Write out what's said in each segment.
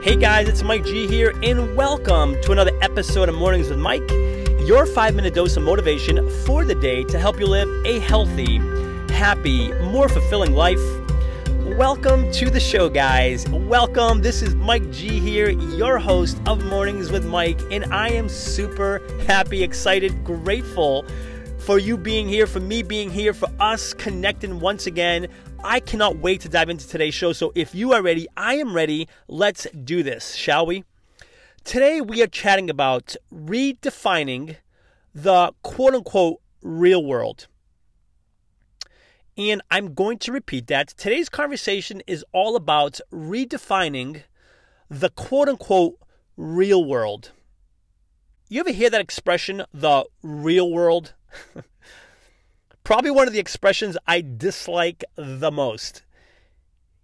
Hey guys, it's Mike G here, and welcome to another episode of Mornings with Mike, your five minute dose of motivation for the day to help you live a healthy, happy, more fulfilling life. Welcome to the show, guys. Welcome. This is Mike G here, your host of Mornings with Mike, and I am super happy, excited, grateful for you being here, for me being here, for us connecting once again. I cannot wait to dive into today's show. So if you are ready, I am ready. Let's do this, shall we? Today we are chatting about redefining the quote unquote real world. And I'm going to repeat that. Today's conversation is all about redefining the quote unquote real world. You ever hear that expression, the real world? Probably one of the expressions I dislike the most.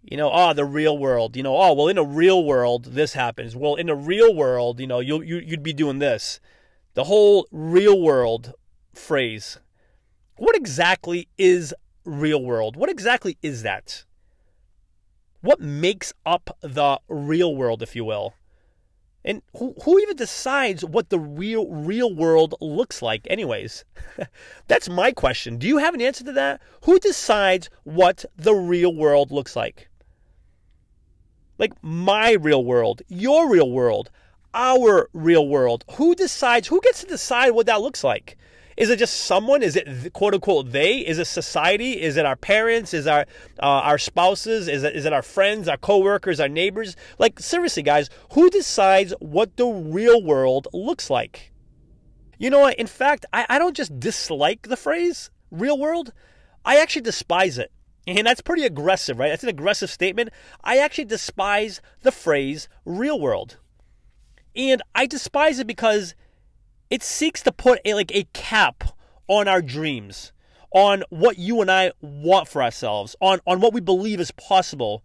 You know, oh, the real world. You know, oh, well, in a real world, this happens. Well, in a real world, you know, you, you you'd be doing this. The whole real world phrase. What exactly is real world? What exactly is that? What makes up the real world, if you will? And who, who even decides what the real real world looks like anyways? That's my question. Do you have an answer to that? Who decides what the real world looks like? Like my real world, your real world, our real world. Who decides who gets to decide what that looks like? Is it just someone? Is it quote unquote they? Is it society? Is it our parents? Is our uh, our spouses? Is it is it our friends, our coworkers, our neighbors? Like seriously, guys, who decides what the real world looks like? You know what? In fact, I, I don't just dislike the phrase real world. I actually despise it. And that's pretty aggressive, right? That's an aggressive statement. I actually despise the phrase real world. And I despise it because it seeks to put a, like a cap on our dreams, on what you and I want for ourselves, on, on what we believe is possible.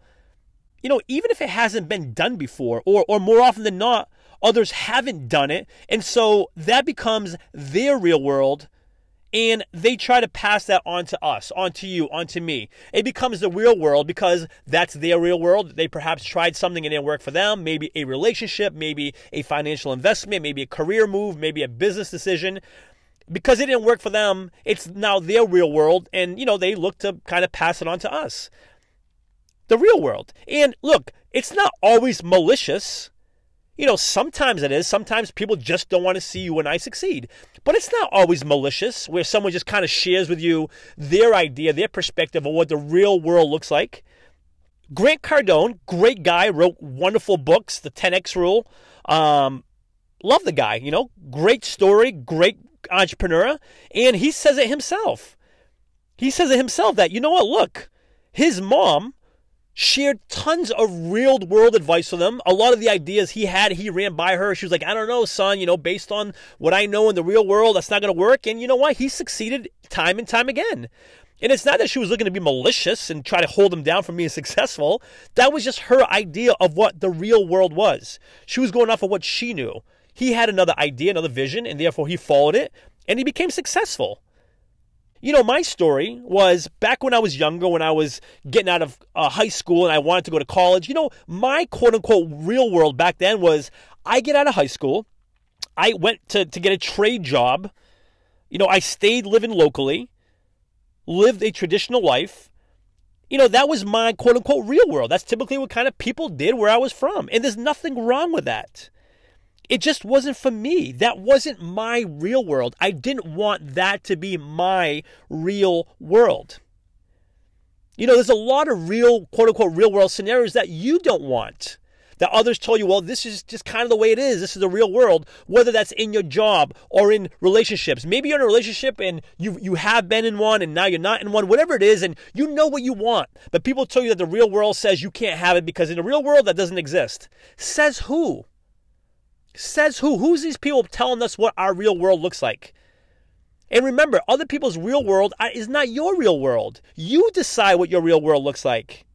You know, even if it hasn't been done before, or, or more often than not, others haven't done it. And so that becomes their real world and they try to pass that on to us, onto you, onto me. It becomes the real world because that's their real world. They perhaps tried something and it didn't work for them, maybe a relationship, maybe a financial investment, maybe a career move, maybe a business decision. Because it didn't work for them, it's now their real world, and you know, they look to kind of pass it on to us. The real world. And look, it's not always malicious. You know, sometimes it is. Sometimes people just don't want to see you and I succeed. But it's not always malicious, where someone just kind of shares with you their idea, their perspective of what the real world looks like. Grant Cardone, great guy, wrote wonderful books, The 10X Rule. Um, love the guy, you know, great story, great entrepreneur. And he says it himself. He says it himself that, you know what, look, his mom shared tons of real world advice with them. A lot of the ideas he had, he ran by her. She was like, I don't know, son, you know, based on what I know in the real world, that's not going to work. And you know what? He succeeded time and time again. And it's not that she was looking to be malicious and try to hold him down from being successful. That was just her idea of what the real world was. She was going off of what she knew. He had another idea, another vision, and therefore he followed it and he became successful. You know, my story was back when I was younger, when I was getting out of uh, high school and I wanted to go to college. You know, my quote unquote real world back then was I get out of high school, I went to, to get a trade job. You know, I stayed living locally, lived a traditional life. You know, that was my quote unquote real world. That's typically what kind of people did where I was from. And there's nothing wrong with that. It just wasn't for me. That wasn't my real world. I didn't want that to be my real world. You know, there's a lot of real, quote unquote, real world scenarios that you don't want. That others told you, well, this is just kind of the way it is. This is the real world, whether that's in your job or in relationships. Maybe you're in a relationship and you, you have been in one and now you're not in one, whatever it is, and you know what you want. But people tell you that the real world says you can't have it because in the real world that doesn't exist. Says who? Says who? Who's these people telling us what our real world looks like? And remember, other people's real world uh, is not your real world. You decide what your real world looks like.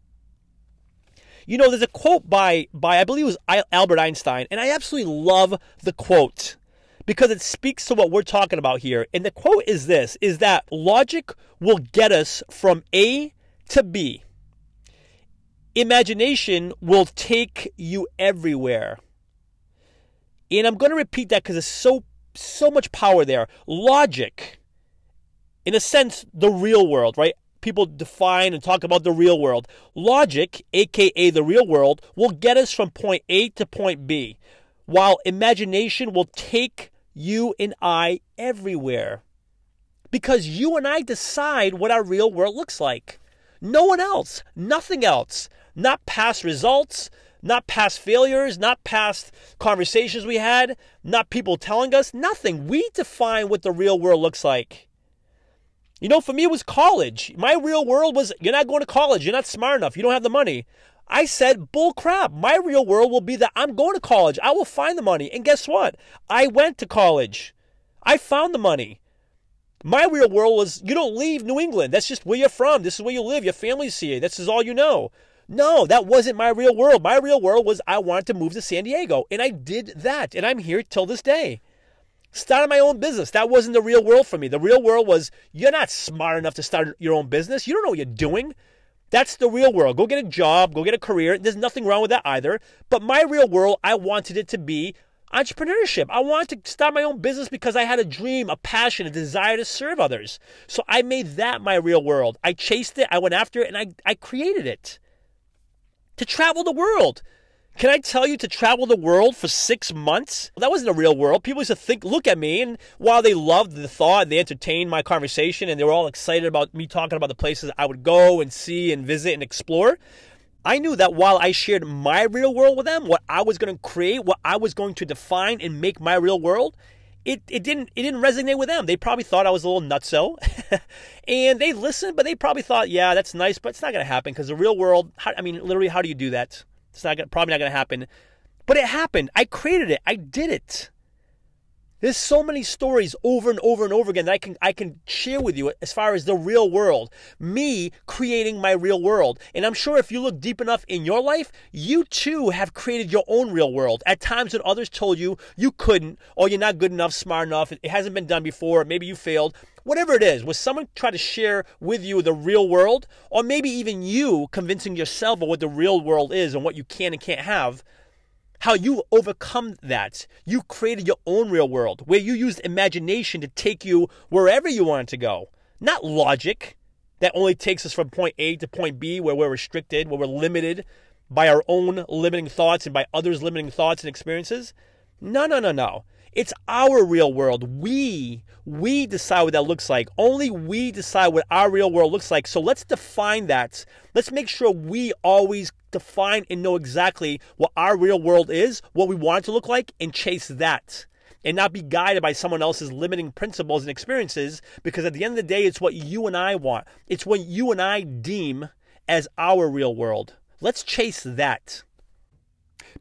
You know, there's a quote by by I believe it was Albert Einstein, and I absolutely love the quote because it speaks to what we're talking about here. And the quote is this is that logic will get us from A to B. Imagination will take you everywhere. And I'm going to repeat that because there's so so much power there. Logic, in a sense, the real world, right? People define and talk about the real world. Logic, aka the real world, will get us from point A to point B, while imagination will take you and I everywhere. Because you and I decide what our real world looks like. No one else, nothing else. Not past results, not past failures, not past conversations we had, not people telling us, nothing. We define what the real world looks like. You know, for me, it was college. My real world was you're not going to college, you're not smart enough, you don't have the money. I said, bull crap. My real world will be that I'm going to college. I will find the money. And guess what? I went to college. I found the money. My real world was you don't leave New England. That's just where you're from. This is where you live. Your family's here. This is all you know. No, that wasn't my real world. My real world was I wanted to move to San Diego, and I did that, and I'm here till this day. Started my own business. That wasn't the real world for me. The real world was you're not smart enough to start your own business. You don't know what you're doing. That's the real world. Go get a job, go get a career. There's nothing wrong with that either. But my real world, I wanted it to be entrepreneurship. I wanted to start my own business because I had a dream, a passion, a desire to serve others. So I made that my real world. I chased it, I went after it, and I, I created it to travel the world. Can I tell you to travel the world for six months? That wasn't a real world. People used to think, look at me, and while they loved the thought, they entertained my conversation, and they were all excited about me talking about the places I would go and see and visit and explore. I knew that while I shared my real world with them, what I was going to create, what I was going to define and make my real world, it, it didn't it didn't resonate with them. They probably thought I was a little nutso, and they listened, but they probably thought, yeah, that's nice, but it's not going to happen because the real world. How, I mean, literally, how do you do that? It's not gonna, probably not going to happen. But it happened. I created it. I did it. There's so many stories over and over and over again that I can I can share with you as far as the real world. Me creating my real world. And I'm sure if you look deep enough in your life, you too have created your own real world. At times when others told you you couldn't or you're not good enough, smart enough, it hasn't been done before, maybe you failed. Whatever it is, was someone try to share with you the real world or maybe even you convincing yourself of what the real world is and what you can and can't have? How you overcome that. You created your own real world where you used imagination to take you wherever you wanted to go, not logic that only takes us from point A to point B where we're restricted, where we're limited by our own limiting thoughts and by others' limiting thoughts and experiences. No, no, no, no. It's our real world. We we decide what that looks like. Only we decide what our real world looks like. So let's define that. Let's make sure we always define and know exactly what our real world is, what we want it to look like, and chase that. And not be guided by someone else's limiting principles and experiences, because at the end of the day, it's what you and I want. It's what you and I deem as our real world. Let's chase that.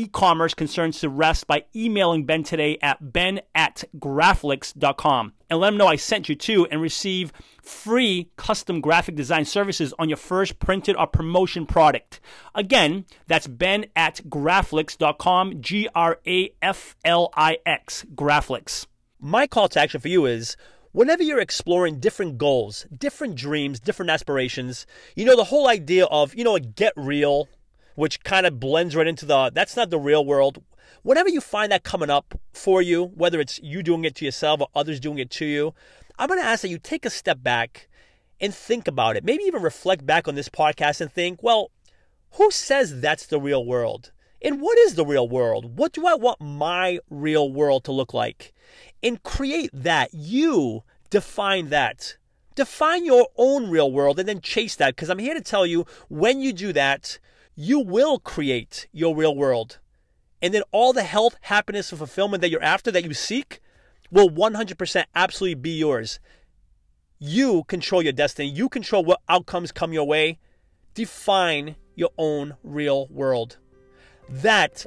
e-commerce concerns to rest by emailing Ben today at ben at graflix.com and let him know I sent you to and receive free custom graphic design services on your first printed or promotion product. Again, that's ben at graflix.com, G-R-A-F-L-I-X, Graflix. My call to action for you is whenever you're exploring different goals, different dreams, different aspirations, you know, the whole idea of, you know, get real, which kind of blends right into the that's not the real world. Whenever you find that coming up for you, whether it's you doing it to yourself or others doing it to you, I'm going to ask that you take a step back and think about it. Maybe even reflect back on this podcast and think, well, who says that's the real world? And what is the real world? What do I want my real world to look like? And create that. You define that. Define your own real world and then chase that. Because I'm here to tell you when you do that, you will create your real world. And then all the health, happiness, and fulfillment that you're after, that you seek, will 100% absolutely be yours. You control your destiny. You control what outcomes come your way. Define your own real world. That